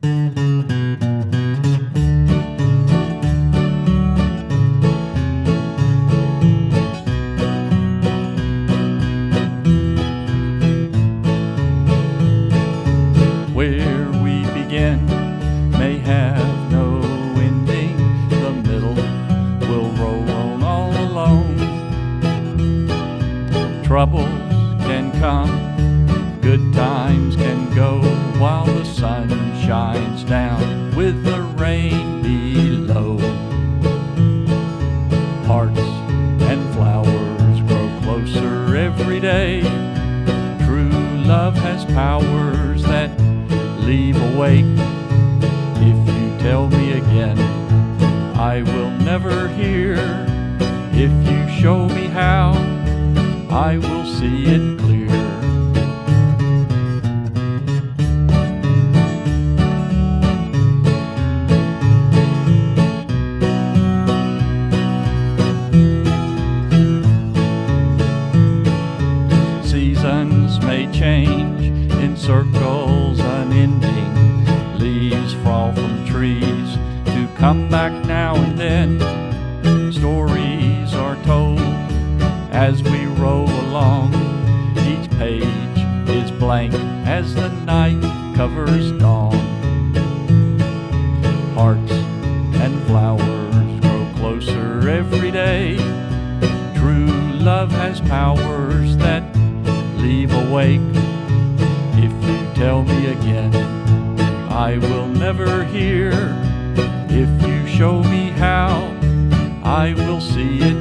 Where we begin may have no ending. The middle will roll on all alone. Troubles can come, good times can go, while the sun shines down with the rain below. Hearts and flowers grow closer every day. True love has powers that leave awake. If you tell me again, I will never hear. If you show me how, I will see it change in circles unending. Leaves fall from trees to come back now and then. Stories are told as we roll along. Each page is blank as the night covers dawn. Hearts and flowers grow closer every day. True love has powers that leave awake. If you tell me again, I will never hear. If you show me how, I will see it.